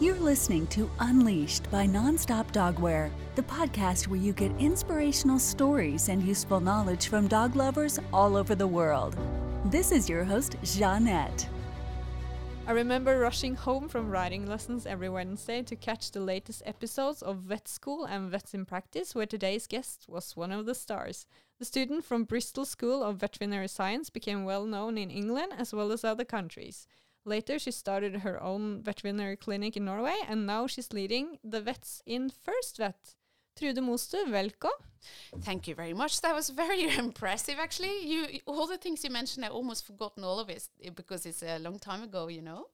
You're listening to Unleashed by Nonstop Dogwear, the podcast where you get inspirational stories and useful knowledge from dog lovers all over the world. This is your host, Jeanette. I remember rushing home from riding lessons every Wednesday to catch the latest episodes of Vet School and Vets in Practice, where today's guest was one of the stars. The student from Bristol School of Veterinary Science became well known in England as well as other countries. Later, she started her own veterinary clinic in Norway, and now she's leading the vets in First Vet. Trude Mostue, welcome. Thank you very much. That was very impressive, actually. You all the things you mentioned, I almost forgotten all of it because it's a long time ago, you know.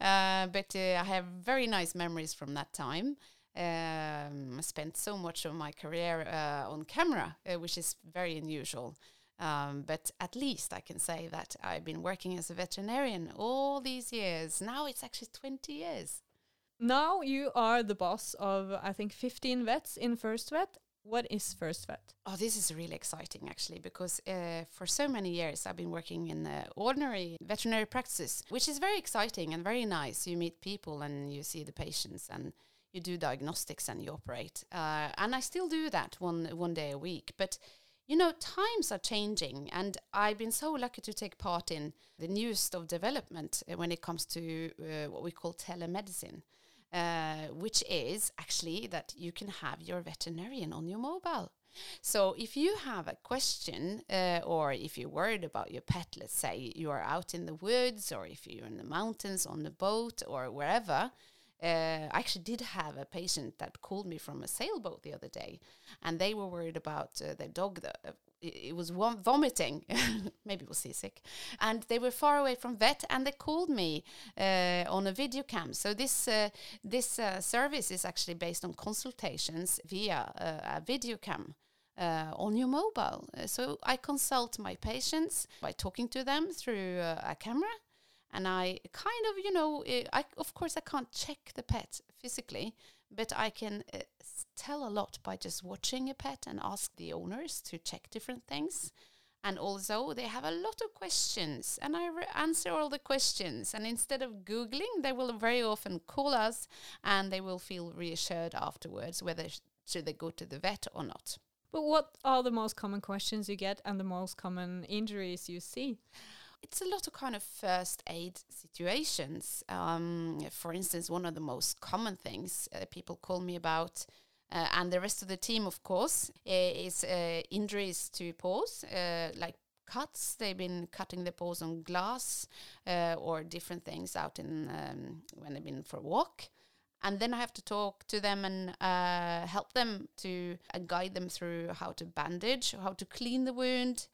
Uh, but uh, I have very nice memories from that time. Um, I spent so much of my career uh, on camera, uh, which is very unusual. Um, but at least I can say that I've been working as a veterinarian all these years. Now it's actually 20 years. Now you are the boss of, I think, 15 vets in First Vet. What is First Vet? Oh, this is really exciting actually, because uh, for so many years I've been working in uh, ordinary veterinary practices, which is very exciting and very nice. You meet people and you see the patients and you do diagnostics and you operate. Uh, and I still do that one one day a week, but you know, times are changing, and I've been so lucky to take part in the newest of development uh, when it comes to uh, what we call telemedicine, uh, which is actually that you can have your veterinarian on your mobile. So if you have a question, uh, or if you're worried about your pet, let's say you are out in the woods, or if you're in the mountains on the boat, or wherever, uh, I actually did have a patient that called me from a sailboat the other day, and they were worried about uh, their dog. That uh, it, it, was vom- vomiting, maybe it was seasick, and they were far away from vet, and they called me uh, on a video cam. So this uh, this uh, service is actually based on consultations via a video cam. Uh, on your mobile. Uh, so I consult my patients by talking to them through uh, a camera and I kind of, you know, eh, I of course I can't check the pet physically, but I can uh, tell a lot by just watching a pet and ask the owners to check different things. And also, they have a lot of questions, and I answer all the questions. And instead of Googling, they will very often call us and they will feel reassured afterwards whether sh should they go to the vet or not. But what are the most common questions you get and the most common injuries you see? It's a lot of kind of first aid situations. Um, for instance, one of the most common things uh, people call me about, uh, and the rest of the team, of course, is uh, injuries to paws, uh, like cuts. They've been cutting their paws on glass uh, or different things out in um, when they've been for a walk. And then I have to talk to them and uh, help them to guide them through how to bandage, how to clean the wound,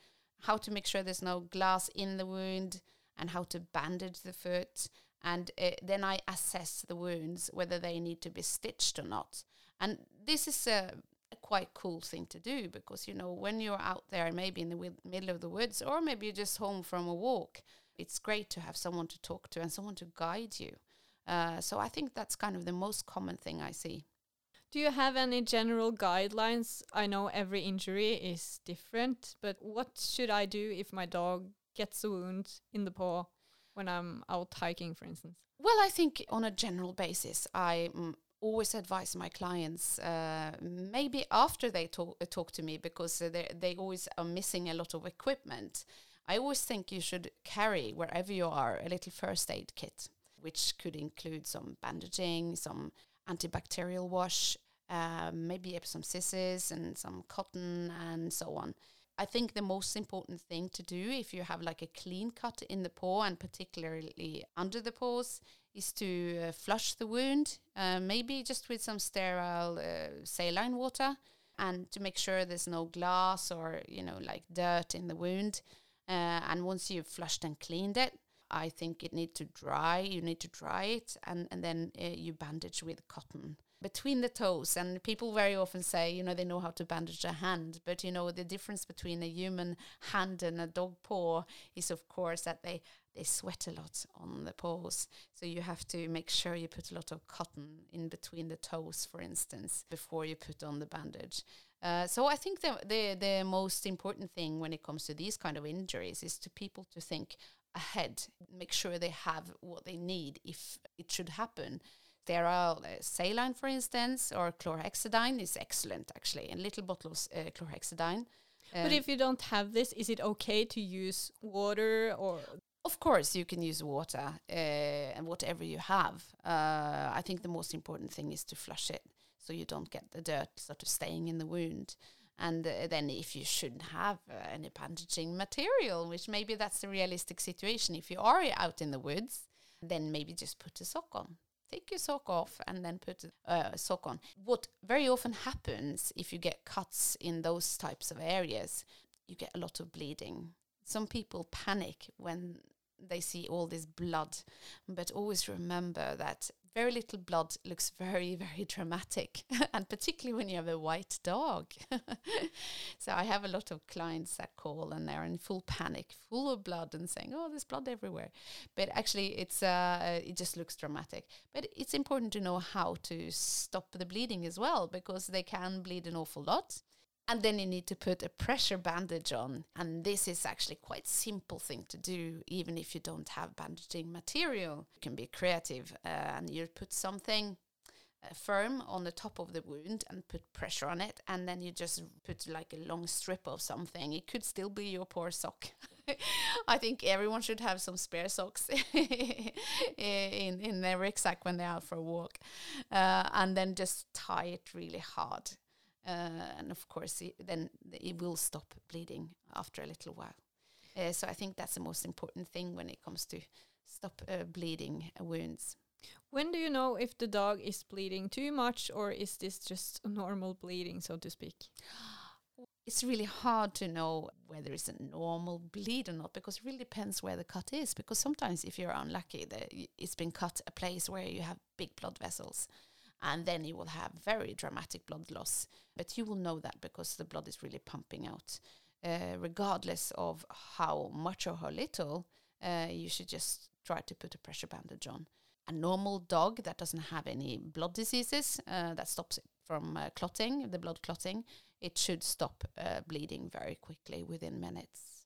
how to make sure there's no glass in the wound, and how to bandage the foot. And uh, then I assess the wounds, whether they need to be stitched or not. And this is a, a quite cool thing to do because, you know, when you're out there, maybe in the middle of the woods, or maybe you're just home from a walk, it's great to have someone to talk to and someone to guide you. Uh, so I think that's kind of the most common thing I see. Do you have any general guidelines? I know every injury is different, but what should I do if my dog gets a wound in the paw when I'm out hiking, for instance? Well, I think on a general basis, I mm, always advise my clients uh, maybe after they talk, uh, talk to me because uh, they, they always are missing a lot of equipment. I always think you should carry wherever you are a little first aid kit, which could include some bandaging, some antibacterial wash, um, maybe some scissors and some cotton and so on. I think the most important thing to do if you have like a clean cut in the paw and particularly under the paws is to uh, flush the wound, uh, maybe just with some sterile uh, saline water and to make sure there's no glass or, you know, like dirt in the wound. Uh, and once you've flushed and cleaned it, I think it needs to dry. You need to dry it and, and then uh, you bandage with cotton between the toes. And people very often say you know they know how to bandage a hand. But you know the difference between a human hand and a dog paw is of course that they they sweat a lot on the paws. So you have to make sure you put a lot of cotton in between the toes for instance before you put on the bandage. Uh, so I think the, the the most important thing when it comes to these kind of injuries is to people to think ahead, make sure they have what they need if it should happen. Sterile uh, saline, for instance, or chlorhexidine is excellent actually. A little bottle of uh, chlorhexidine. But Um, if you don't have this, is it okay to use water or Of course, you can use water uh, and whatever you have. Uh, I think the most important thing is to flush it so you don't get the dirt sort of staying in the wound. And uh, then, if you shouldn't have uh, any bandaging material, which maybe that's a realistic situation, if you are out in the woods, then maybe just put a sock on. Take your sock off and then put uh, a sock on. What very often happens if you get cuts in those types of areas, you get a lot of bleeding some people panic when they see all this blood, but always remember that very little blood looks very, very dramatic, and particularly when you have a white dog. so I have a lot of clients that call and they're in full panic, full of blood, and saying, "Oh, there's blood everywhere," but actually, it's uh, it just looks dramatic. But it's important to know how to stop the bleeding as well, because they can bleed an awful lot. And then you need to put a pressure bandage on. And this is actually quite simple thing to do, even if you don't have bandaging material. You can be creative uh, and you put something uh, firm on the top of the wound and put pressure on it. And then you just put like a long strip of something. It could still be your poor sock. I think everyone should have some spare socks in in their rucksack when they're out for a walk, uh, and then just tie it really hard uh, and of course it, then it will stop bleeding after a little while. Uh, so I think that's the most important thing when it comes to stop uh, bleeding uh, wounds. when do you know if the dog is bleeding too much or is this just normal bleeding, so to speak? It's really hard to know whether it's a normal bleed or not because it really depends where the cut is. Because sometimes, if you're unlucky, it's been cut a place where you have big blood vessels, and then you will have very dramatic blood loss. But you will know that because the blood is really pumping out. Uh, regardless of how much or how little, uh, you should just try to put a pressure bandage on. A normal dog that doesn't have any blood diseases uh, that stops it from uh, clotting, the blood clotting, it should stop uh, bleeding very quickly within minutes.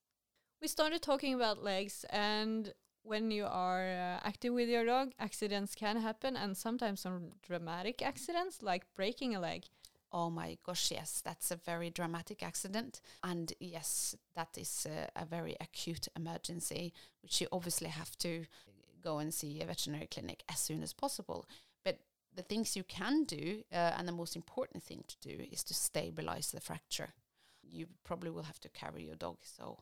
We started talking about legs, and when you are uh, active with your dog, accidents can happen, and sometimes some dramatic accidents, like breaking a leg. Oh my gosh, yes, that's a very dramatic accident. And yes, that is a, a very acute emergency, which you obviously have to go and see a veterinary clinic as soon as possible. But the things you can do, uh, and the most important thing to do, is to stabilize the fracture. You probably will have to carry your dog, so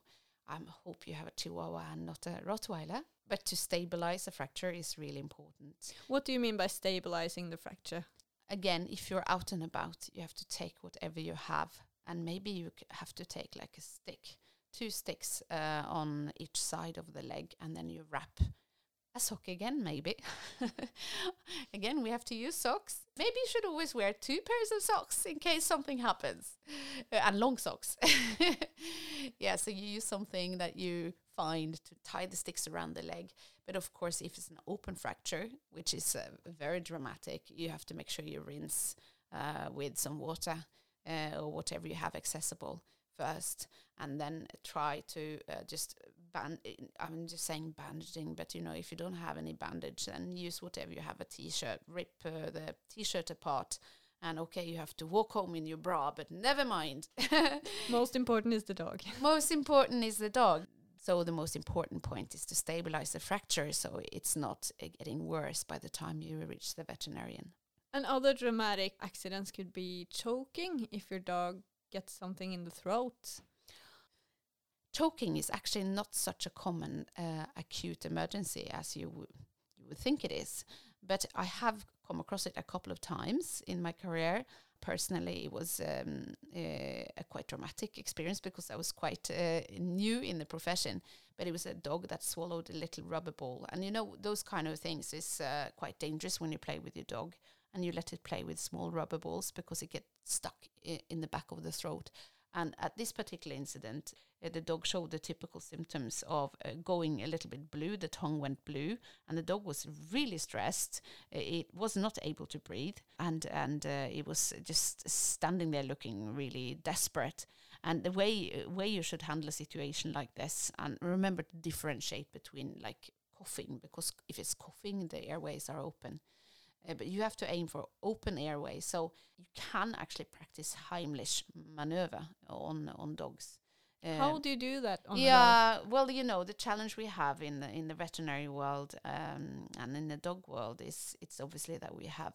I hope you have a Chihuahua and not a Rottweiler. But to stabilize a fracture is really important. What do you mean by stabilizing the fracture? again, if you're out and about, you have to take whatever you have, and maybe you have to take like a stick, two sticks uh, on each side of the leg, and then you wrap a sock again, maybe. again, we have to use socks. Maybe you should always wear two pairs of socks in case something happens, uh, and long socks. yeah, so you use something that you find to tie the sticks around the leg. But of course, if it's an open fracture, which is uh, very dramatic, you have to make sure you rinse uh, with some water uh, or whatever you have accessible first, and then try to uh, just band. I'm just saying bandaging, but you know, if you don't have any bandage, then use whatever you have a t-shirt, rip uh, the t-shirt apart. And okay, you have to walk home in your bra, but never mind. Most important is the dog. most important is the dog. So the most important point is to stabilize the fracture so it's not uh, getting worse by the time you reach the veterinarian. And other dramatic accidents could be choking if your dog gets something in the throat. Choking is actually not such a common uh, acute emergency as you, you would think it is, but I have come across it a couple of times in my career. Personally, it was um, uh, a quite dramatic experience because I was quite uh, new in the profession. But it was a dog that swallowed a little rubber ball, and you know those kind of things is uh, quite dangerous when you play with your dog and you let it play with small rubber balls because it gets stuck in the back of the throat. And at this particular incident, uh, the dog showed the typical symptoms of uh, going a little bit blue. The tongue went blue, and the dog was really stressed. Uh, It was not able to breathe, and and uh, it was just standing there looking really desperate. And the way way you should handle a situation like this, and remember to differentiate between like coughing, because if it's coughing, the airways are open. Uh, but you have to aim for open airway. So you can actually practice Heimlich maneuver on on dogs. Uh, How do you do that? On yeah, well, you know, the challenge we have in the in the veterinary world um, and in the dog world is it's obviously that we have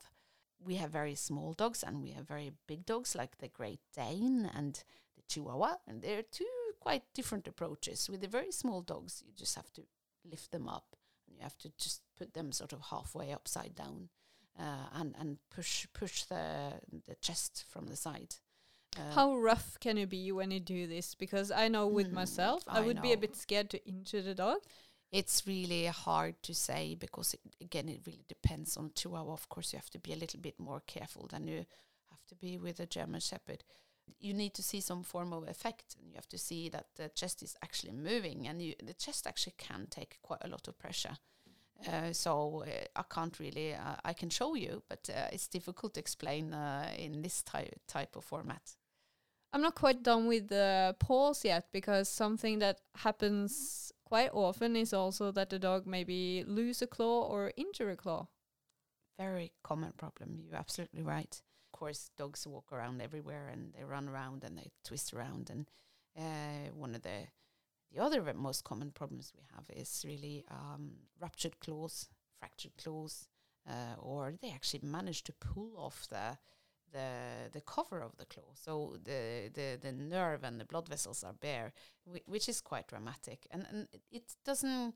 we have very small dogs and we have very big dogs like the Great Dane and the Chihuahua, and they're two quite different approaches. With the very small dogs, you just have to lift them up and you have to just put them sort of halfway upside down uh, and and push push the the chest from the side. Uh, How rough can you be when you do this? Because I know with Mm, myself, I, I would be a bit scared to injure the dog. It's really hard to say because it, again, it really depends on Chihuahua. Of course, you have to be a little bit more careful than you have to be with a German Shepherd. You need to see some form of effect, and you have to see that the chest is actually moving, and you, the chest actually can take quite a lot of pressure. Uh, so uh, I can't really. Uh, I can show you, but uh, it's difficult to explain uh, in this ty- type of format. I'm not quite done with the paws yet because something that happens quite often is also that the dog maybe lose a claw or injure a claw. very common problem. You're absolutely right. Of course, dogs walk around everywhere and they run around and they twist around. And uh, one of the the other most common problems we have is really um, ruptured claws, fractured claws, uh, or they actually manage to pull off the the the cover of the claw, so the the the nerve and the blood vessels are bare, whi- which is quite dramatic. And and it- doesn't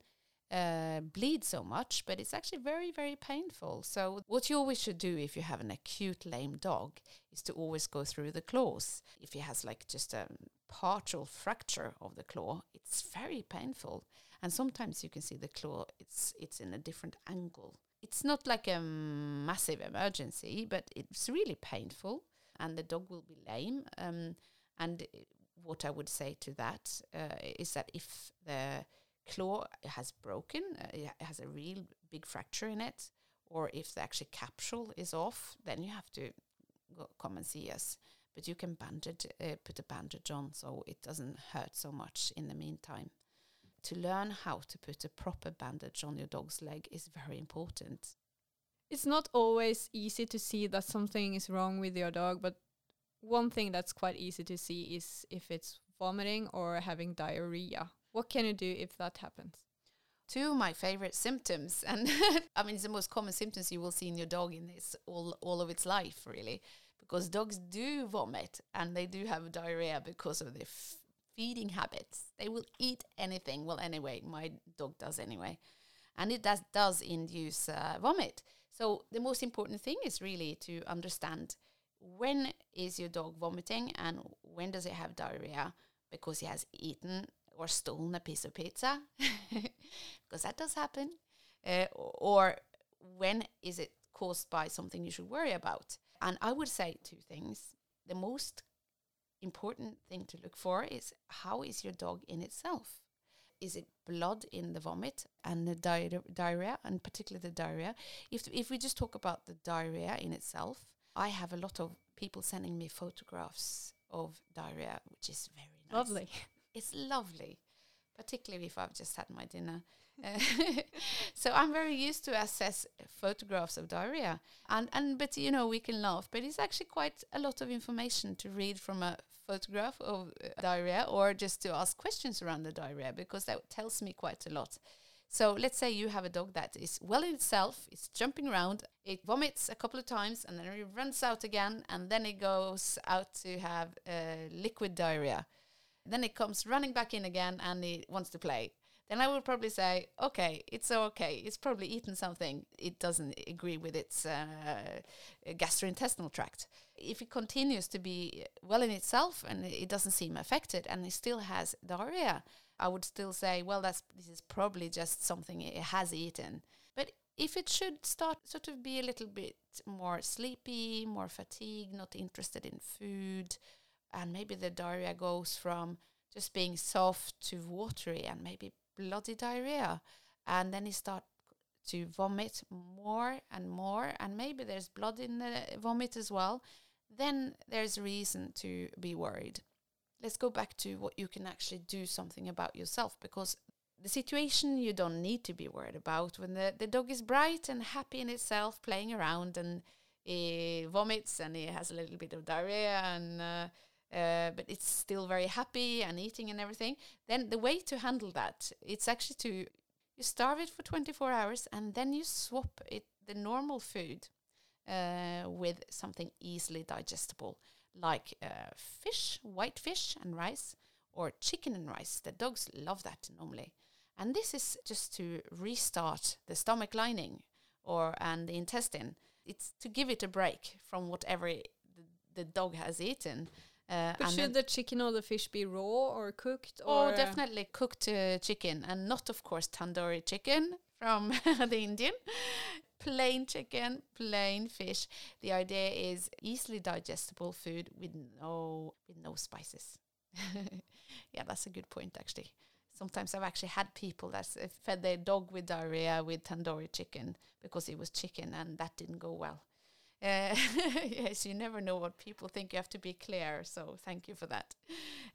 uh, bleed so much, but it's actually very, very painful. So, what you always should do if you have an acute lame dog is to always go through the claws. If he has like just a partial fracture of the claw, it's very painful. And sometimes you can see the claw; it's it's in a different angle. It's not like a massive emergency, but it's really painful, and the dog will be lame. Um, and what I would say to that uh, is that if the claw has broken, uh, it has a real big fracture in it, or if the actual capsule is off, then you have to go, come and see us. But you can bandage, uh, put a bandage on so it doesn't hurt so much in the meantime. To learn how to put a proper bandage on your dog's leg is very important. It's not always easy to see that something is wrong with your dog, but one thing that's quite easy to see is if it's vomiting or having diarrhea. What can you do if that happens? two of my favorite symptoms and i mean it's the most common symptoms you will see in your dog in this all all of its life really because dogs do vomit and they do have diarrhea because of their f- feeding habits. They will eat anything. Well anyway my dog does anyway. And it does does induce uh, vomit. So the most important thing is really to understand when is your dog vomiting and when does it have diarrhea because he has eaten or stolen a piece of pizza. Because that does happen. Uh, or when is it caused by something you should worry about and i would say two things the most important thing to look for is how is your dog in itself is it blood in the vomit and the di- diarrhea and particularly the diarrhea if if we just talk about the diarrhea in itself i have a lot of people sending me photographs of diarrhea which is very nice Lovely. it's lovely, particularly if I've just had my dinner. So I'm very used to assess photographs of diarrhea, and and but you know we can laugh, but it's actually quite a lot of information to read from a photograph of uh, diarrhea, or just to ask questions around the diarrhea because that tells me quite a lot. So let's say you have a dog that is well in itself, it's jumping around, it vomits a couple of times, and then it runs out again, and then it goes out to have uh, liquid diarrhea. Then it comes running back in again and it wants to play. Then I would probably say, okay, it's okay. It's probably eaten something. It doesn't agree with its uh, gastrointestinal tract. If it continues to be well in itself and it doesn't seem affected and it still has diarrhea, I would still say, well, that's this is probably just something it has eaten. But if it should start sort of be a little bit more sleepy, more fatigued, not interested in food, and maybe the diarrhea goes from just being soft to watery and maybe bloody diarrhea. And then he start to vomit more and more and maybe there's blood in the vomit as well then there's reason to be worried. Let's go back to what you can actually do something about yourself because the situation you don't need to be worried about when the, the dog is bright and happy in itself, playing around and he vomits and he has a little bit of diarrhea and uh, uh, but it's still very happy and eating and everything. Then the way to handle that it's actually to you starve it for 24 hours and then you swap it the normal food uh, with something easily digestible like uh, fish, white fish and rice, or chicken and rice. The dogs love that normally. And this is just to restart the stomach lining or and the intestine. It's to give it a break from whatever the, the dog has eaten. Uh, but should the chicken or the fish be raw or cooked? Or oh, definitely cooked uh, chicken, and not, of course, tandoori chicken from the Indian. plain chicken, plain fish. The idea is easily digestible food with no with no spices. yeah, that's a good point actually. Sometimes I've actually had people that fed their dog with diarrhea with tandoori chicken because it was chicken and that didn't go well. Uh, yes, you never know what people think. You have to be clear. So thank you for that.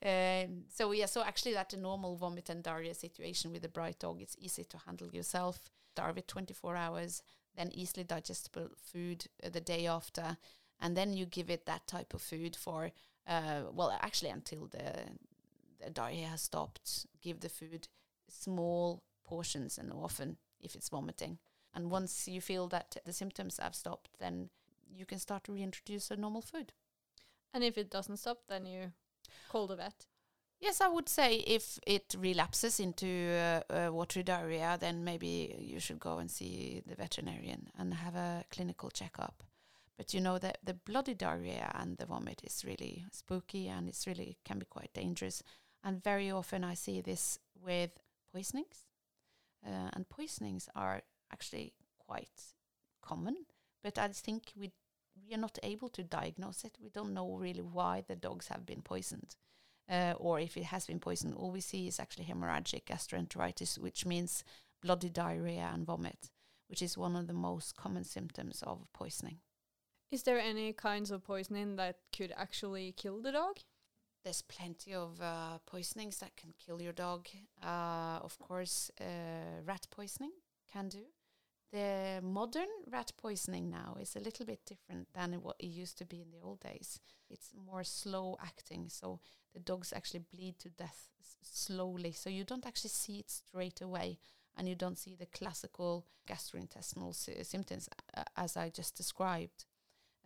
Um, so yeah, so actually that a normal vomit and diarrhea situation with a bright dog, it's easy to handle yourself. Starve it 24 hours, then easily digestible food uh, the day after, and then you give it that type of food for uh, well, actually until the the diarrhea has stopped. Give the food small portions and often if it's vomiting. And once you feel that the symptoms have stopped, then you can start to reintroduce a normal food. And if it doesn't stop, then you call the vet. Yes, I would say if it relapses into uh, uh, watery diarrhea, then maybe you should go and see the veterinarian and have a clinical checkup. But you know that the bloody diarrhea and the vomit is really spooky and it's really can be quite dangerous. And very often I see this with poisonings. Uh, and poisonings are actually quite common, but I think we we are not able to diagnose it. We don't know really why the dogs have been poisoned uh, or if it has been poisoned, all we see is actually hemorrhagic gastroenteritis, which means bloody diarrhea and vomit, which is one of the most common symptoms of poisoning. Is there any kinds of poisoning that could actually kill the dog? There's plenty of uh, poisonings that can kill your dog. Uh, of course, uh, rat poisoning can do. The modern rat poisoning now is a little bit different than what it used to be in the old days. It's more slow acting, so the dogs actually bleed to death slowly. So you don't actually see it straight away, and you don't see the classical gastrointestinal sy- symptoms uh, as I just described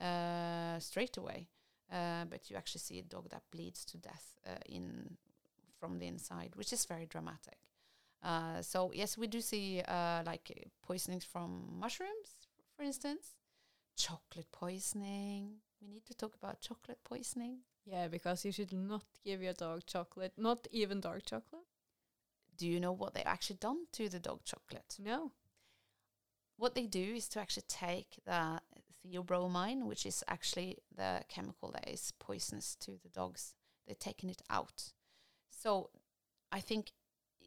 uh, straight away. Uh, but you actually see a dog that bleeds to death uh, in from the inside, which is very dramatic. Uh, so yes, we do see uh, like poisonings from mushrooms, for instance, chocolate poisoning. We need to talk about chocolate poisoning. Yeah, because you should not give your dog chocolate, not even dark chocolate. Do you know what they actually done to the dog chocolate? No. What they do is to actually take the theobromine, which is actually the chemical that is poisonous to the dogs. They're taking it out. So I think,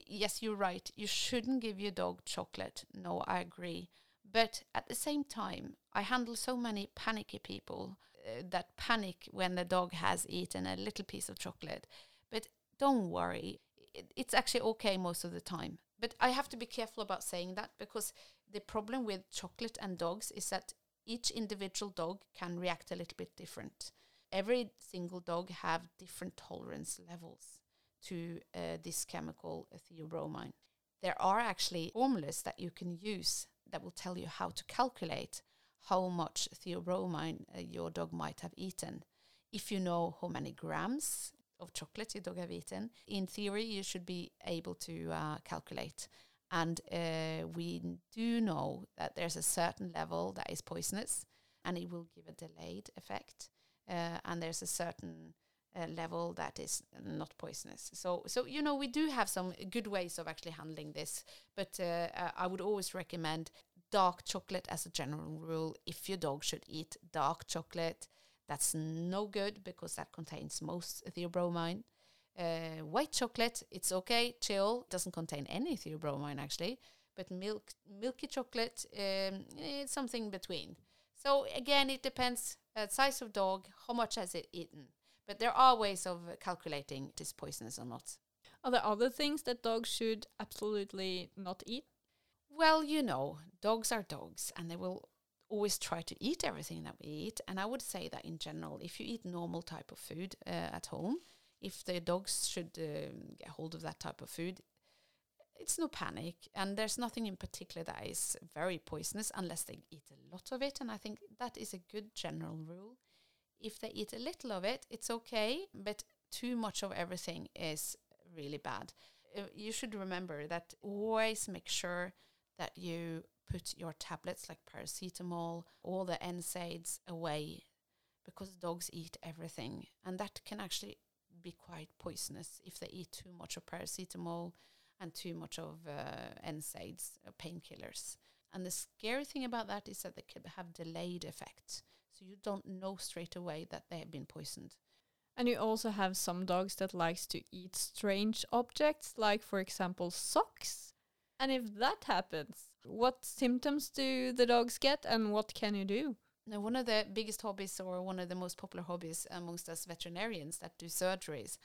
yes, you're right. You shouldn't give your dog chocolate. No, I agree. But at the same time, I handle so many panicky people uh, that panic when the dog has eaten a little piece of chocolate. But don't worry, it, it's actually okay most of the time. But I have to be careful about saying that because the problem with chocolate and dogs is that each individual dog can react a little bit different. Every single dog have different tolerance levels to uh, this chemical theobromine. There are actually formulas that you can use that will tell you how to calculate how much theobromine uh, your dog might have eaten. If you know how many grams of chocolate your dog have eaten, in theory you should be able to uh, calculate. And uh, we do know that there's a certain level that is poisonous, and it will give a delayed effect. Uh, and there's a certain level that is not poisonous. So, so you know, we do have some good ways of actually handling this. But uh, uh, I would always recommend dark chocolate as a general rule. If your dog should eat dark chocolate, that's no good because that contains most theobromine. Uh, white chocolate, it's okay, chill, doesn't contain any theobromine actually, but milk, milky chocolate, um, it's something between. So again, it depends uh, size of dog, how much has it eaten. But there are ways of calculating it is poisonous or not. Are there other things that dogs should absolutely not eat? Well, you know, dogs are dogs and they will always try to eat everything that we eat. And I would say that in general, if you eat normal type of food uh, at home, if the dogs should uh, get hold of that type of food, it's no panic. And there's nothing in particular that is very poisonous unless they eat a lot of it. And I think that is a good general rule. If they eat a little of it, it's okay, but too much of everything is really bad. Uh, you should remember that always make sure that you put your tablets like paracetamol, all the NSAIDs away because dogs eat everything. And that can actually be quite poisonous if they eat too much of paracetamol and too much of uh, NSAIDs, uh, painkillers. And the scary thing about that is that they can have delayed effects. So you don't know straight away that they have been poisoned. And you also have some dogs that likes to eat strange objects, like for example socks. And if that happens, what symptoms do the dogs get and what can you do? Now, one of the biggest hobbies, or one of the most popular hobbies amongst us veterinarians that do surgeries,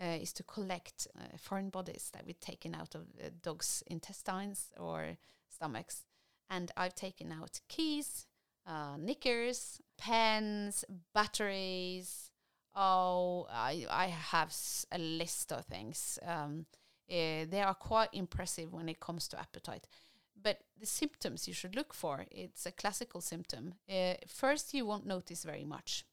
uh, is to collect uh, foreign bodies that we've taken out of uh, dogs' intestines or stomachs. And I've taken out keys, uh, knickers, pens, batteries. Oh, I, I have a list of things. Um, uh, they are quite impressive when it comes to appetite. But the symptoms you should look for, it's a classical symptom. Uh, first, you won't notice very much,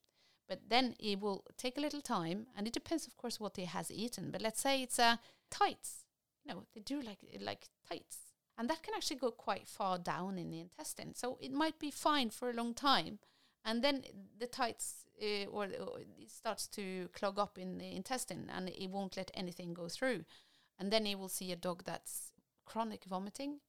but then it will take a little time, and it depends, of course, what he has eaten. But let's say it's a uh, tights. You know, they do like like tights, and that can actually go quite far down in the intestine. So it might be fine for a long time, and then the tights uh, or, or it starts to clog up in the intestine, and it won't let anything go through. And then you will see a dog that's chronic vomiting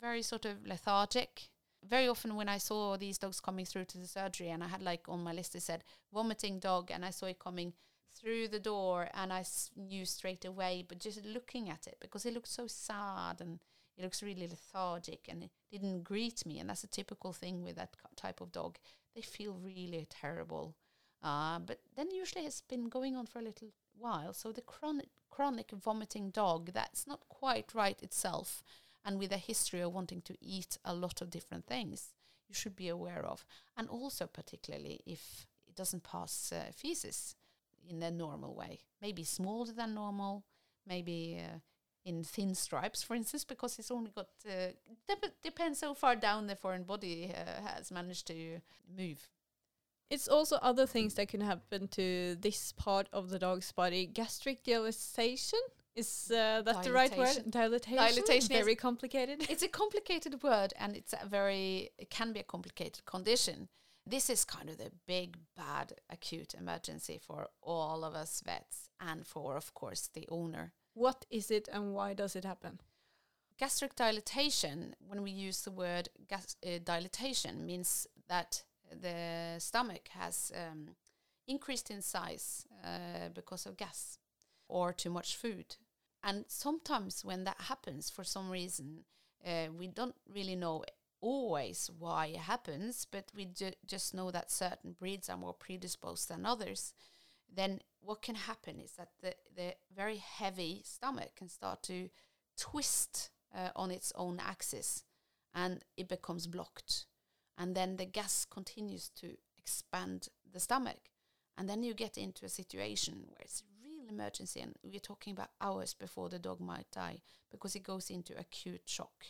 very sort of lethargic. Very often when I saw these dogs coming through to the surgery and I had like on my list it said vomiting dog and I saw it coming through the door and I knew straight away but just looking at it because it looked so sad and it looks really lethargic and it didn't greet me. And that's a typical thing with that type of dog. They feel really terrible. Uh, but then usually it's been going on for a little while. So the chronic chronic vomiting dog that's not quite right itself. And with a history of wanting to eat a lot of different things, you should be aware of. And also, particularly if it doesn't pass uh, feces in a normal way, maybe smaller than normal, maybe. Uh, in thin stripes, for instance, because it's only got uh, dep- depends how far down the foreign body uh, has managed to move. It's also other things that can happen to this part of the dog's body. Gastric dilatation is uh, that the right word? Dilatation. Dilatation. Very is, complicated. It's a complicated word, and it's a very. It can be a complicated condition. This is kind of the big, bad, acute emergency for all of us vets, and for, of course, the owner. What is it, and why does it happen? Gastric dilatation. When we use the word gas uh, dilatation, means that the stomach has um, increased in size uh, because of gas or too much food. And sometimes when that happens for some reason, uh, we don't really know always why it happens, but we ju just know that certain breeds are more predisposed than others. Then what can happen is that the, the very heavy stomach can start to twist uh, on its own axis and it becomes blocked. And then the gas continues to expand the stomach. And then you get into a situation where it's real emergency, and we're talking about hours before the dog might die because it goes into acute shock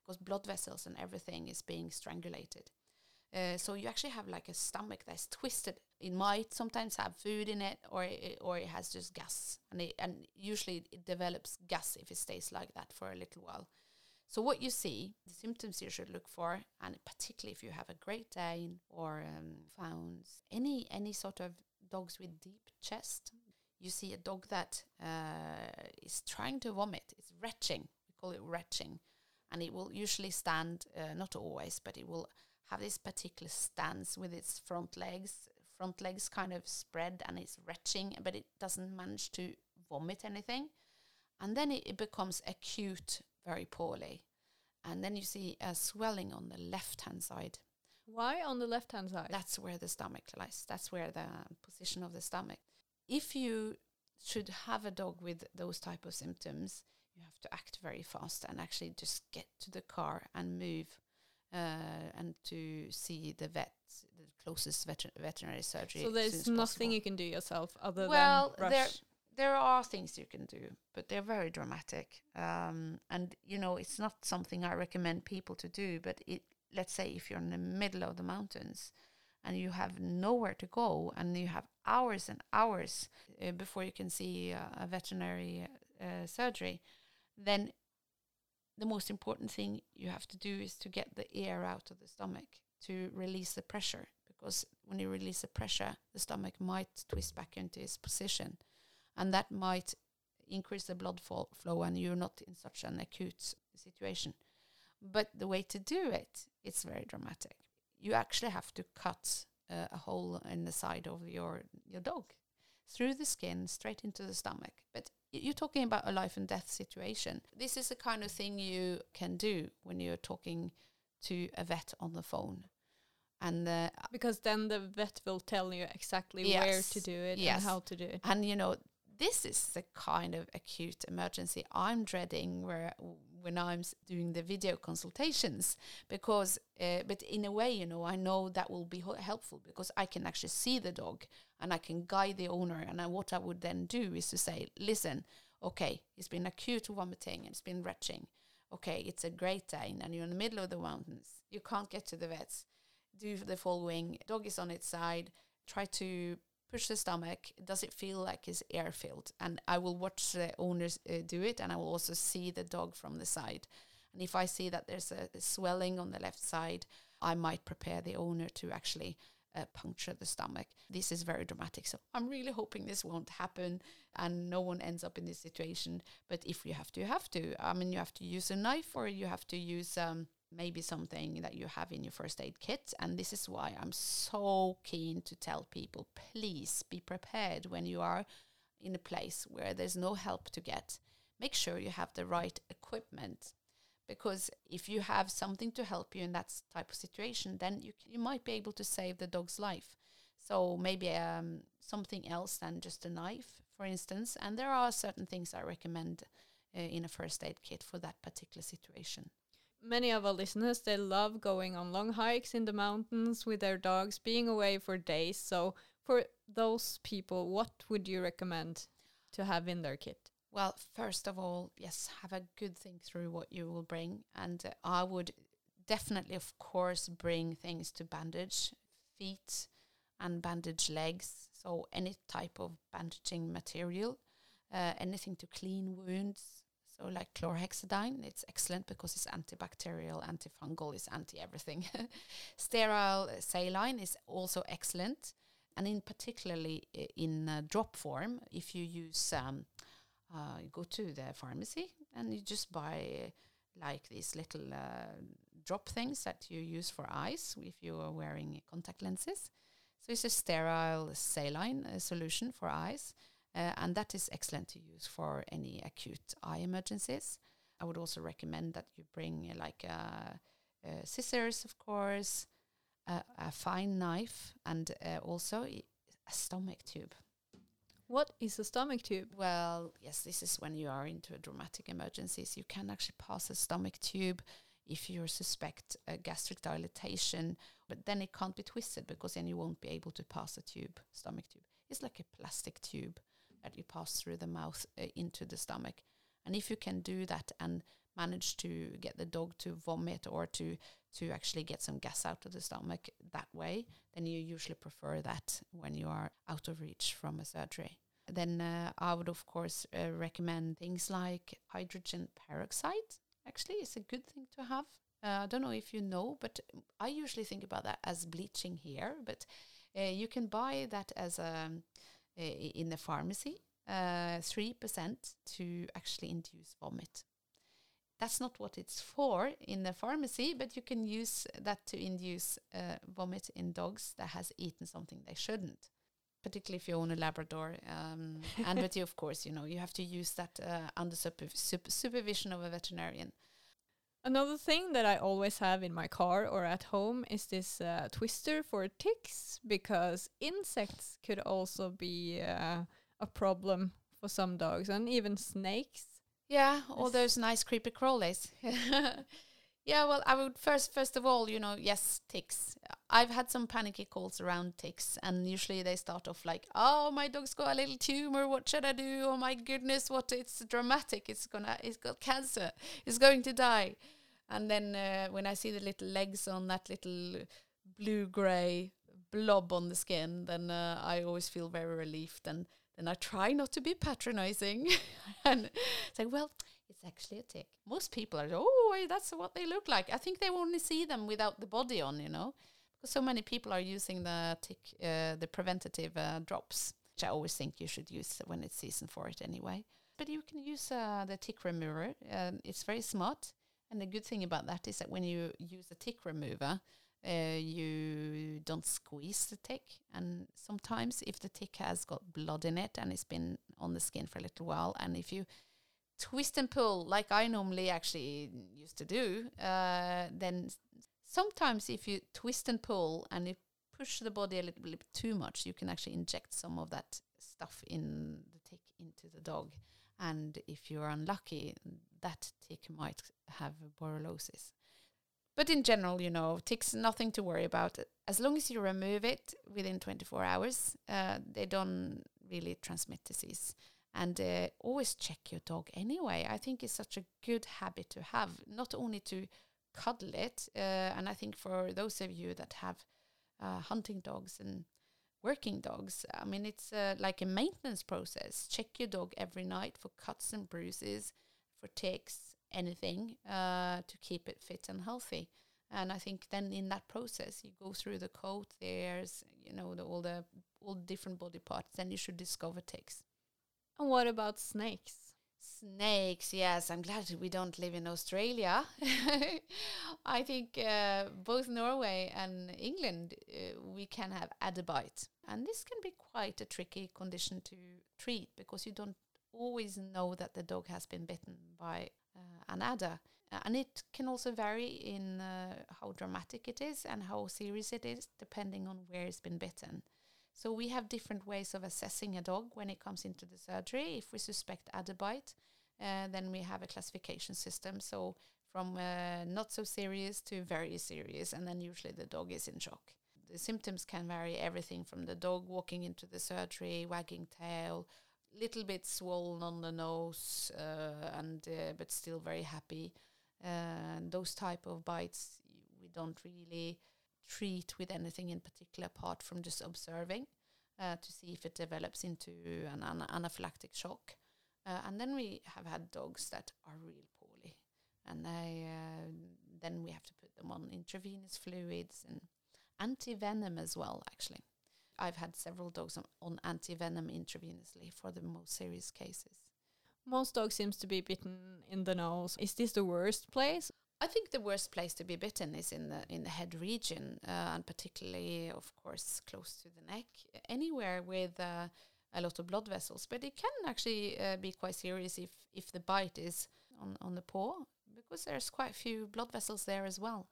because blood vessels and everything is being strangulated. Uh, so you actually have like a stomach that's twisted. It might sometimes have food in it, or it, or it has just gas, and it, and usually it develops gas if it stays like that for a little while. So what you see, the symptoms you should look for, and particularly if you have a Great Dane or um, Founds, any any sort of dogs with deep chest, you see a dog that uh, is trying to vomit. It's retching. We call it retching. And it will usually stand, uh, not always, but it will have this particular stance with its front legs. Front legs kind of spread and it's retching, but it doesn't manage to vomit anything. And then it, it becomes acute very poorly. And then you see a swelling on the left hand side. Why on the left hand side? That's where the stomach lies. That's where the position of the stomach if you should have a dog with those type of symptoms, you have to act very fast and actually just get to the car and move uh, and to see the vet, the closest veter- veterinary surgery. So there's nothing possible. you can do yourself other than Well, than there- there are things you can do, but they're very dramatic. Um, and you know, it's not something I recommend people to do. But it, let's say, if you're in the middle of the mountains and you have nowhere to go, and you have hours and hours uh, before you can see uh, a veterinary uh, surgery, then the most important thing you have to do is to get the air out of the stomach to release the pressure. Because when you release the pressure, the stomach might twist back into its position and that might increase the blood fo- flow and you're not in such an acute situation but the way to do it it's very dramatic you actually have to cut uh, a hole in the side of your your dog through the skin straight into the stomach but you're talking about a life and death situation this is the kind of thing you can do when you're talking to a vet on the phone and uh, because then the vet will tell you exactly where to do it yes. and how to do it. And you know, this is the kind of acute emergency I'm dreading where when I'm doing the video consultations because uh, but in a way, you know, I know that will be helpful because I can actually see the dog and I can guide the owner and I, what I would then do is to say, listen, okay, it's been acute vomiting it's been retching. Okay, it's a Great Dane and you're in the middle of the mountains. You can't get to the vets. Do the following. Dog is on its side. Try to push the stomach. Does it feel like it's air filled? And I will watch the owners uh, do it, and I will also see the dog from the side. And if I see that there's a, a swelling on the left side, I might prepare the owner to actually uh, puncture the stomach. This is very dramatic. So I'm really hoping this won't happen and no one ends up in this situation. But if you have to, you have to. I mean, you have to use a knife or you have to use um, maybe something that you have in your first aid kit. And this is why I'm so keen to tell people please be prepared when you are in a place where there's no help to get. Make sure you have the right equipment because if you have something to help you in that type of situation, then you you might be able to save the dog's life. So maybe um, something else than just a knife, for instance. And there are certain things I recommend uh, in a first aid kit for that particular situation. Many of our listeners they love going on long hikes in the mountains with their dogs, being away for days. So for those people, what would you recommend to have in their kit? Well, first of all, yes, have a good think through what you will bring. And uh, I would definitely, of course, bring things to bandage feet and bandage legs. So, any type of bandaging material, uh, anything to clean wounds. So, like chlorhexidine, it's excellent because it's antibacterial, antifungal, it's anti everything. Sterile saline is also excellent. And in particularly in uh, drop form, if you use um, uh, you go to the pharmacy and you just buy like these little uh, drop things that you use for eyes if you are wearing contact lenses. So it's a sterile saline uh, solution for eyes, uh, and that is excellent to use for any acute eye emergencies. I would also recommend that you bring uh, like uh, uh, scissors, of course, uh, a fine knife, and uh, also a stomach tube. What is a stomach tube? Well, yes, this is when you are into a dramatic emergencies. You can actually pass a stomach tube if you suspect a gastric dilatation, but then it can't be twisted because then you won't be able to pass a tube, stomach tube. It's like a plastic tube that you pass through the mouth uh, into the stomach. And if you can do that and manage to get the dog to vomit or to to actually get some gas out of the stomach that way, then you usually prefer that when you are out of reach from a surgery. Then uh, I would of course uh, recommend things like hydrogen peroxide. Actually, it's a good thing to have. Uh, I don't know if you know, but I usually think about that as bleaching hair. But uh, you can buy that as a in the pharmacy, uh, three percent to actually induce vomit. That's not what it's for in the pharmacy, but you can use that to induce uh, vomit in dogs that has eaten something they shouldn't particularly if you own a Labrador. Um, and but you, of course, you know, you have to use that uh, under superv- sup- supervision of a veterinarian. Another thing that I always have in my car or at home is this uh, twister for ticks because insects could also be uh, a problem for some dogs and even snakes. Yeah, all those nice creepy crawlies. yeah, well, I would first, first of all, you know, yes, ticks. I've had some panicky calls around ticks, and usually they start off like, "Oh, my dog's got a little tumor. What should I do? Oh my goodness, what? It's dramatic. It's gonna, it's got cancer. It's going to die." And then uh, when I see the little legs on that little blue gray blob on the skin, then uh, I always feel very relieved. And then I try not to be patronizing and say, well, it's actually a tick. Most people are, oh, that's what they look like. I think they only see them without the body on, you know, because so many people are using the tick, uh, the preventative uh, drops, which I always think you should use when it's season for it anyway. But you can use uh, the tick remover. It's very smart. And the good thing about that is that when you use a tick remover, uh, you don't squeeze the tick. And sometimes, if the tick has got blood in it and it's been on the skin for a little while, and if you twist and pull like I normally actually used to do, uh, then sometimes if you twist and pull and you push the body a little bit too much, you can actually inject some of that stuff in the tick into the dog. And if you're unlucky, that tick might have borreliosis. But in general, you know, ticks nothing to worry about. As long as you remove it within 24 hours, uh, they don't really transmit disease. And uh, always check your dog anyway. I think it's such a good habit to have, not only to cuddle it. Uh, and I think for those of you that have uh, hunting dogs and working dogs, I mean, it's uh, like a maintenance process. Check your dog every night for cuts and bruises, for ticks, anything uh, to keep it fit and healthy. And I think then in that process, you go through the coat, There's you know, the, all the all different body parts. Then you should discover ticks. And what about snakes? Snakes, yes. I'm glad we don't live in Australia. I think uh, both Norway and England, uh, we can have adder bite. And this can be quite a tricky condition to treat because you don't always know that the dog has been bitten by uh, an adder. Uh, and it can also vary in uh, how dramatic it is and how serious it is, depending on where it's been bitten. So we have different ways of assessing a dog when it comes into the surgery. If we suspect adder bite, uh, then we have a classification system. So from uh, not so serious to very serious, and then usually the dog is in shock. The symptoms can vary everything from the dog walking into the surgery, wagging tail, little bit swollen on the nose, uh, and uh, but still very happy. Uh, and those type of bites we don't really treat with anything in particular apart from just observing uh, to see if it develops into an ana- anaphylactic shock. Uh, and then we have had dogs that are real poorly, and they then we have to put them on intravenous fluids and anti venom as well. Actually, I've had several dogs on, on anti venom intravenously for the most serious cases. Most dogs seems to be bitten in the nose. Is this the worst place? I think the worst place to be bitten is in the in the head region, uh, and particularly, of course, close to the neck. Anywhere with uh, a lot of blood vessels, but it can actually uh, be quite serious if if the bite is on on the paw, because there's quite a few blood vessels there as well.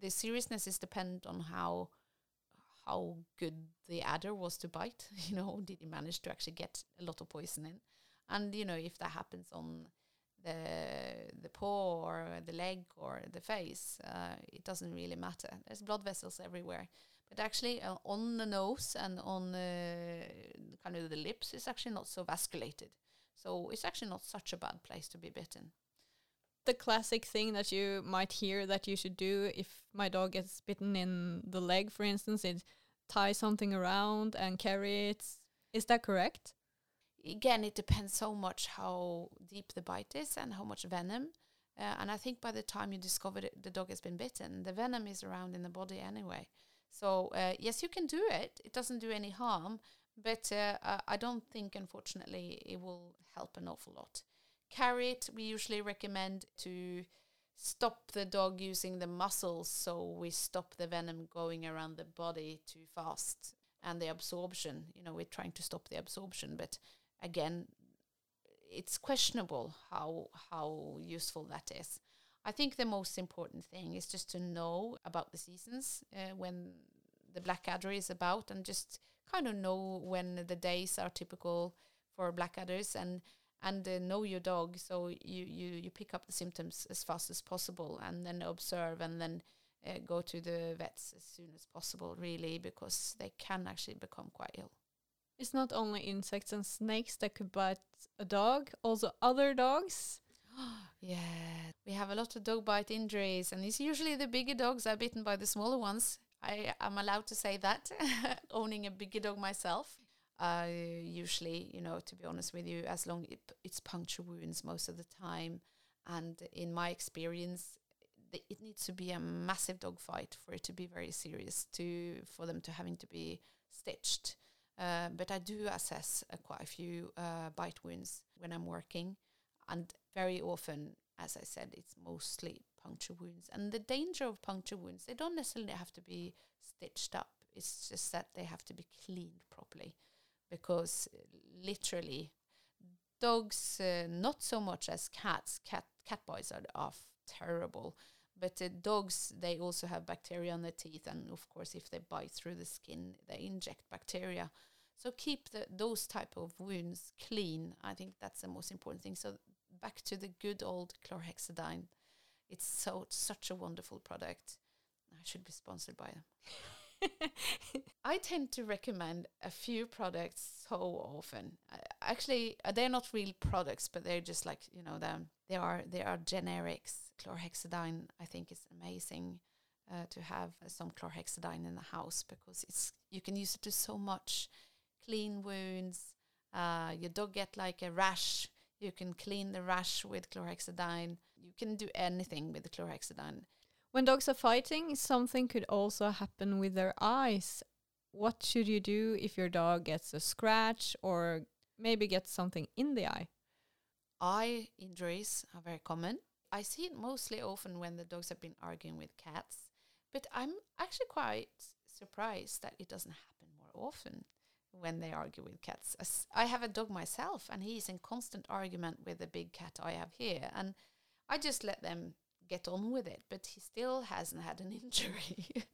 The seriousness is dependent on how how good the adder was to bite. You know, did he manage to actually get a lot of poison in? And you know, if that happens on the the paw or the leg or the face, uh, it doesn't really matter. There's blood vessels everywhere, but actually uh, on the nose and on uh, kind of the lips, it's actually not so vasculated. So it's actually not such a bad place to be bitten. The classic thing that you might hear that you should do if my dog gets bitten in the leg, for instance, is tie something around and carry it. Is that correct? again, it depends so much how deep the bite is and how much venom. Uh, and I think by the time you discover that the dog has been bitten, the venom is around in the body anyway. So uh, yes, you can do it. It doesn't do any harm, but uh, I don't think, unfortunately, it will help an awful lot. Carry it. We usually recommend to stop the dog using the muscles, so we stop the venom going around the body too fast and the absorption. You know, we're trying to stop the absorption, but again, it's questionable how how useful that is. I think the most important thing is just to know about the seasons uh, when the blackadder is about, and just kind of know when the days are typical for blackadders and and uh, know your dog so you, you you pick up the symptoms as fast as possible and then observe and then uh, go to the vets as soon as possible really because they can actually become quite ill. It's not only insects and snakes that could bite a dog, also other dogs. yeah we have a lot of dog bite injuries and it's usually the bigger dogs are bitten by the smaller ones. I am allowed to say that owning a bigger dog myself uh, usually, you know, to be honest with you, as long it, it's puncture wounds most of the time. And in my experience, th- it needs to be a massive dog fight for it to be very serious to for them to having to be stitched. Uh, but I do assess uh, quite a few uh, bite wounds when I'm working, and very often, as I said, it's mostly puncture wounds. And the danger of puncture wounds, they don't necessarily have to be stitched up. It's just that they have to be cleaned properly because uh, literally dogs uh, not so much as cats. Cat cat bites are, are terrible. But uh, dogs they also have bacteria on their teeth and of course if they bite through the skin they inject bacteria. So keep the, those type of wounds clean. I think that's the most important thing. So back to the good old chlorhexidine. It's so such a wonderful product. I should be sponsored by them I tend to recommend a few products so often. Actually, uh, they're not real products, but they're just like you know them. They are they are generics. Chlorhexidine, I think, is amazing uh, to have some chlorhexidine in the house because it's you can use it to so much. Clean wounds. Uh, your dog get like a rash. You can clean the rash with chlorhexidine. You can do anything with the chlorhexidine. When dogs are fighting, something could also happen with their eyes. What should you do if your dog gets a scratch or maybe gets something in the eye? Eye injuries are very common. I see it mostly often when the dogs have been arguing with cats, but I'm actually quite surprised that it doesn't happen more often when they argue with cats. I have a dog myself, and he's in constant argument with the big cat I have here, and I just let them get on with it, but he still hasn't had an injury.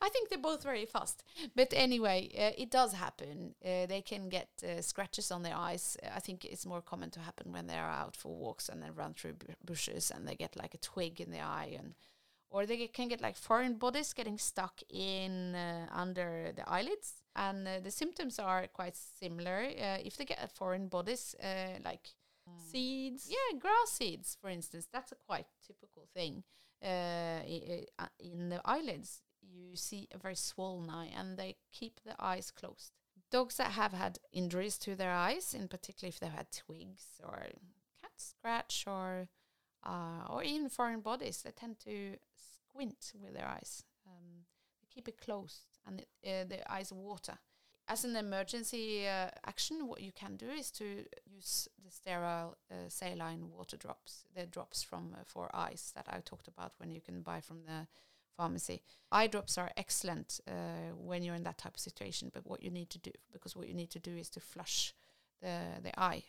I think they're both very fast. But anyway, uh, it does happen. Uh, they can get uh, scratches on their eyes. I think it's more common to happen when they're out for walks and then run through b- bushes and they get like a twig in the eye and or they can get like foreign bodies getting stuck in uh, under the eyelids and uh, the symptoms are quite similar uh, if they get foreign bodies like Seeds. yeah, grass seeds, for instance, that's a quite typical thing. Uh, uh, in the eyelids, you see a very swollen eye, and they keep the eyes closed. Dogs that have had injuries to their eyes, in particular if they've had twigs or cat scratch or uh, or even foreign bodies, they tend to squint with their eyes. Um, they keep it closed, and it, uh, the eyes water as an emergency uh, action, what you can do is to use the sterile uh, saline water drops, the drops from uh, for eyes that I talked about when you can buy from the pharmacy. Eye drops are excellent uh, when you're in that type of situation, but what you need to do, because what you need to do is to flush the the eye.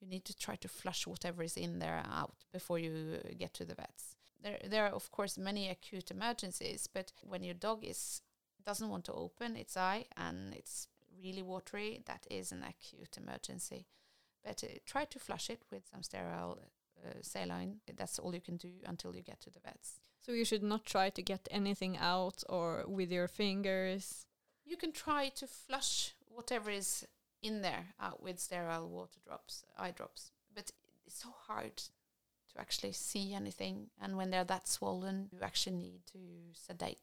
You need to try to flush whatever is in there out before you get to the vets. There, there are of course many acute emergencies, but when your dog is doesn't want to open its eye and it's really watery, that is an acute emergency. But uh, try to flush it with some sterile uh, saline. That's all you can do until you get to the vets. So you should not try to get anything out or with your fingers. You can try to flush whatever is in there out with sterile water drops, eye drops. But it's so hard to actually see anything. And when they're that swollen, you actually need to sedate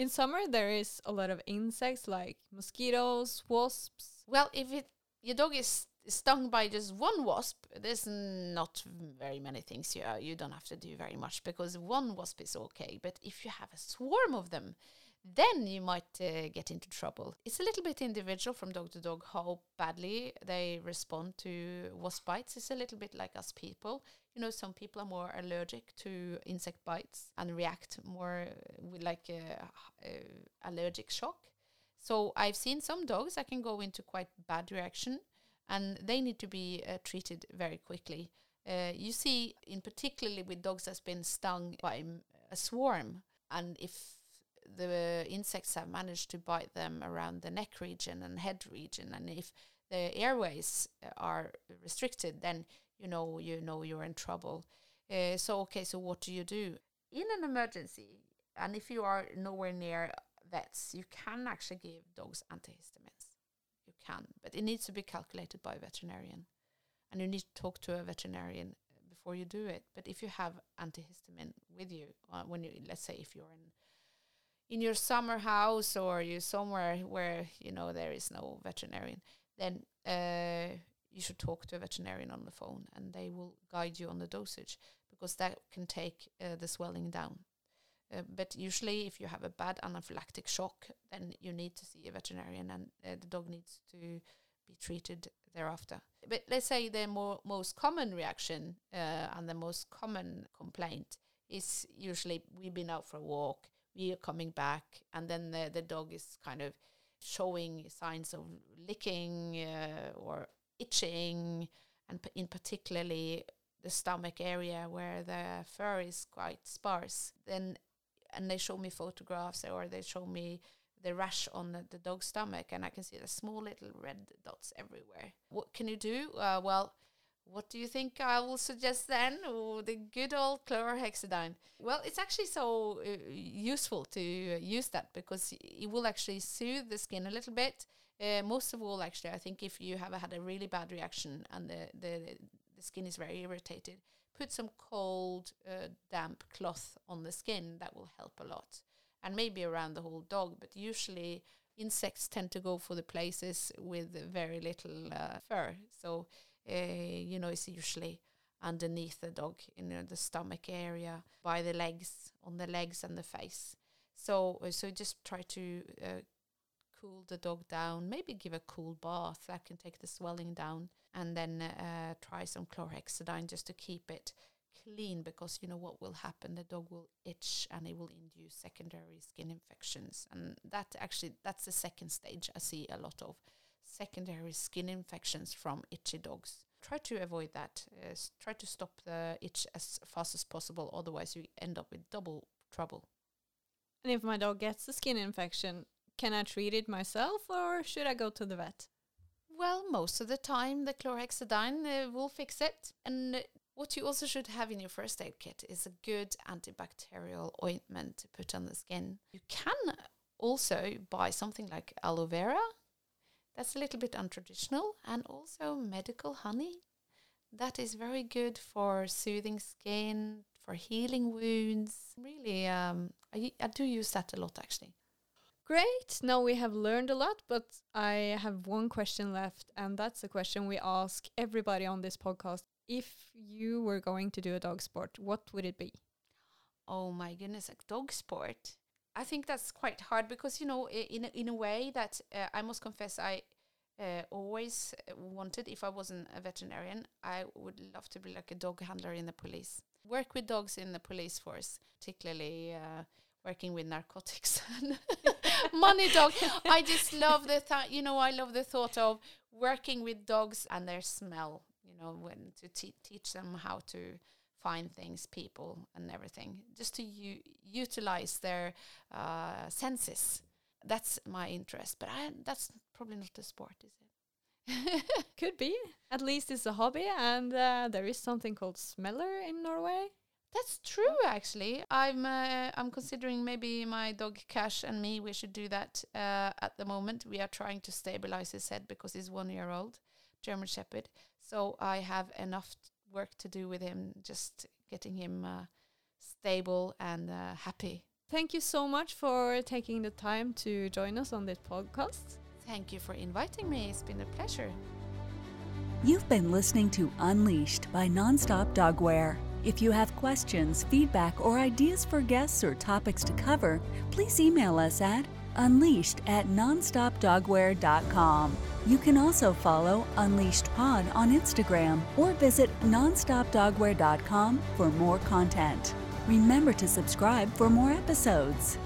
in summer, there is a lot of insects like mosquitoes, wasps. Well, if it your dog is stung by just one wasp, there's not very many things you uh, you don't have to do very much because one wasp is okay. But if you have a swarm of them, then you might uh, get into trouble. It's a little bit individual from dog to dog how badly they respond to wasp bites. It's a little bit like us people. You know, some people are more allergic to insect bites and react more with like a, a allergic shock. So I've seen some dogs that can go into quite bad reaction, and they need to be uh, treated very quickly. Uh, you see, in particularly with dogs that's been stung by a swarm, and if the insects have managed to bite them around the neck region and head region, and if the airways uh, are restricted, then you know you know you're in trouble. Uh, so okay, so what do you do in an emergency? And if you are nowhere near vets, you can actually give dogs antihistamines. You can, but it needs to be calculated by a veterinarian, and you need to talk to a veterinarian before you do it. But if you have antihistamine with you, uh, when you let's say if you're in in your summer house or you're somewhere where you know there is no veterinarian, then uh, you should talk to a veterinarian on the phone, and they will guide you on the dosage because that can take uh, the swelling down. Uh, but usually, if you have a bad anaphylactic shock, then you need to see a veterinarian, and uh, the dog needs to be treated thereafter. But let's say the more, most common reaction uh, and the most common complaint is usually we've been out for a walk, we are coming back, and then the, the dog is kind of showing signs of licking uh, or itching, and in particularly the stomach area where the fur is quite sparse. Then, and they show me photographs or they show me the rash on the, the dog's stomach, and I can see the small little red dots everywhere. What can you do? Uh, well, what do you think I will suggest then? The good old chlorhexidine. Well, it's actually so uh, useful to uh, use that because it will actually soothe the skin a little bit. Uh, most of all, actually, I think if you have had a really bad reaction and the, the, the skin is very irritated, put some cold, uh, damp cloth on the skin. That will help a lot and maybe around the whole dog. But usually, insects tend to go for the places with very little uh, fur. So, uh, you know, it's usually underneath the dog in the stomach area, by the legs, on the legs and the face. So, uh, so just try to uh, cool the dog down. Maybe give a cool bath that can take the swelling down, and then uh, try some chlorhexidine just to keep it clean because you know what will happen the dog will itch and it will induce secondary skin infections and that actually that's the second stage i see a lot of secondary skin infections from itchy dogs try to avoid that uh, try to stop the itch as fast as possible otherwise you end up with double trouble and if my dog gets a skin infection can i treat it myself or should i go to the vet well, most of the time, the chlorhexidine uh, will fix it. And what you also should have in your first aid kit is a good antibacterial ointment to put on the skin. You can also buy something like aloe vera. That's a little bit untraditional, and also medical honey. That is very good for soothing skin, for healing wounds. Really, um, I, I do use that a lot actually. Great. Now we have learned a lot, but I have one question left, and that's a question we ask everybody on this podcast if you were going to do a dog sport, what would it be? Oh my goodness, a dog sport. I think that's quite hard because you know, in a, in a way that uh, I must confess, I uh, always wanted. If I wasn't a veterinarian, I would love to be like a dog handler in the police. Work with dogs in the police force, particularly uh, working with narcotics and money dog. I just love the thought. You know, I love the thought of working with dogs and their smell You know when to te teach them how to find things, people, and everything, just to utilize their uh, senses. That's my interest, but I, that's probably not a sport, is it? Could be. At least it's a hobby, and uh, there is something called smeller in Norway. That's true, actually. I'm uh, I'm considering maybe my dog Cash and me. We should do that uh, at the moment. We are trying to stabilize his head because he's one year old, German Shepherd. So I have enough work to do with him, just getting him uh, stable and uh, happy. Thank you so much for taking the time to join us on this podcast. Thank you for inviting me. It's been a pleasure. You've been listening to Unleashed by Nonstop Dogwear. If you have questions, feedback, or ideas for guests or topics to cover, please email us at unleashed at nonstopdogwear.com. You can also follow Unleashed Pod on Instagram or visit nonstopdogwear.com for more content. Remember to subscribe for more episodes.